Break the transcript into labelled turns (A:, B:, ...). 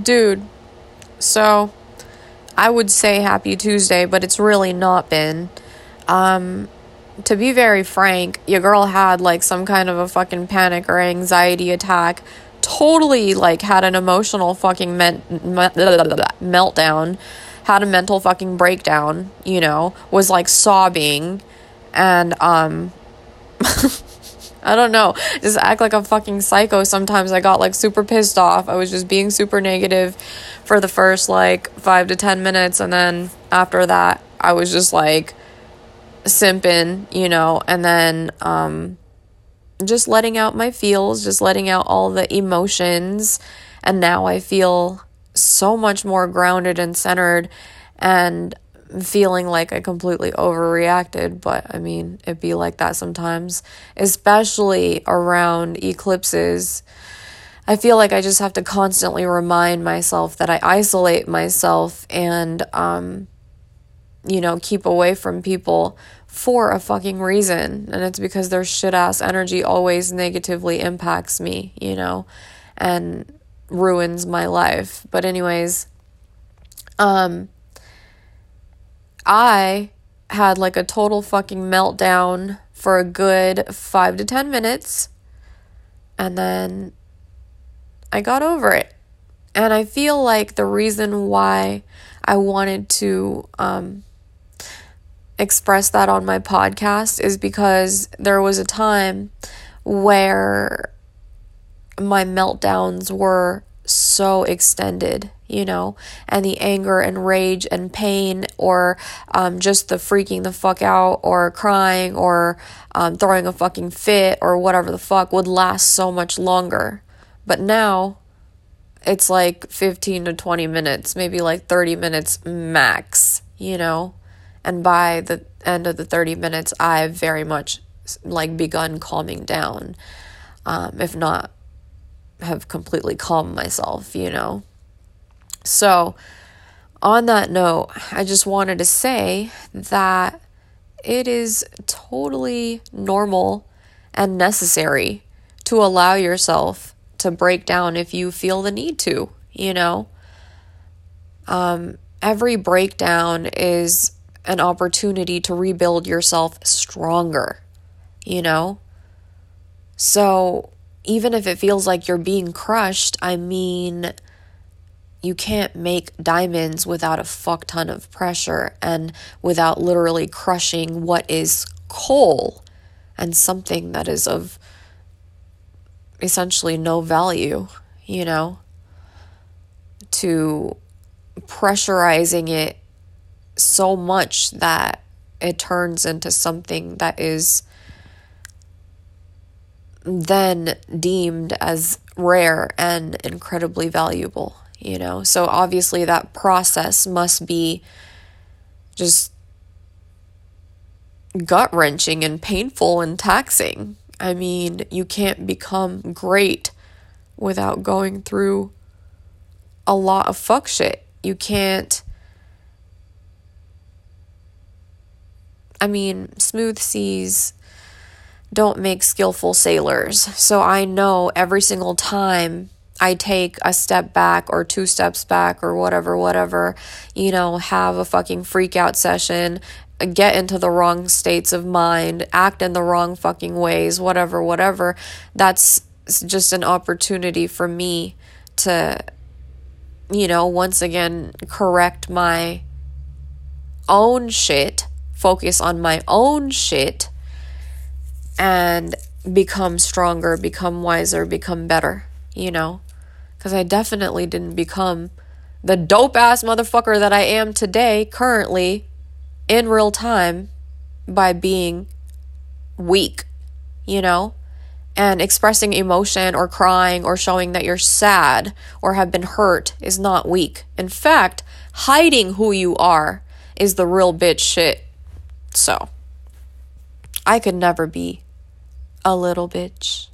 A: Dude, so I would say happy Tuesday, but it's really not been. Um, to be very frank, your girl had like some kind of a fucking panic or anxiety attack. Totally like had an emotional fucking me- me- meltdown, had a mental fucking breakdown, you know, was like sobbing and um I don't know, just act like a fucking psycho sometimes. I got like super pissed off. I was just being super negative for the first like 5 to 10 minutes and then after that I was just like simping, you know, and then um, just letting out my feels, just letting out all the emotions. And now I feel so much more grounded and centered and feeling like I completely overreacted. But I mean, it'd be like that sometimes, especially around eclipses. I feel like I just have to constantly remind myself that I isolate myself and, um, you know, keep away from people for a fucking reason. And it's because their shit ass energy always negatively impacts me, you know, and ruins my life. But, anyways, um, I had like a total fucking meltdown for a good five to 10 minutes. And then I got over it. And I feel like the reason why I wanted to, um, express that on my podcast is because there was a time where my meltdowns were so extended, you know, and the anger and rage and pain, or um, just the freaking the fuck out, or crying, or um, throwing a fucking fit, or whatever the fuck would last so much longer. But now it's like 15 to 20 minutes, maybe like 30 minutes max, you know? And by the end of the 30 minutes, I've very much like begun calming down. Um, if not, have completely calmed myself, you know? So, on that note, I just wanted to say that it is totally normal and necessary to allow yourself to break down if you feel the need to, you know? Um, every breakdown is an opportunity to rebuild yourself stronger, you know? So even if it feels like you're being crushed, I mean, you can't make diamonds without a fuck ton of pressure and without literally crushing what is coal and something that is of essentially no value, you know? To pressurizing it so much that it turns into something that is then deemed as rare and incredibly valuable, you know? So obviously, that process must be just gut wrenching and painful and taxing. I mean, you can't become great without going through a lot of fuck shit. You can't I mean, smooth seas don't make skillful sailors. So I know every single time I take a step back or two steps back or whatever, whatever, you know, have a fucking freak out session, get into the wrong states of mind, act in the wrong fucking ways, whatever, whatever. That's just an opportunity for me to, you know, once again correct my own shit focus on my own shit and become stronger, become wiser, become better, you know? Because I definitely didn't become the dope ass motherfucker that I am today, currently, in real time, by being weak, you know? And expressing emotion or crying or showing that you're sad or have been hurt is not weak. In fact, hiding who you are is the real bitch shit. So, I could never be a little bitch.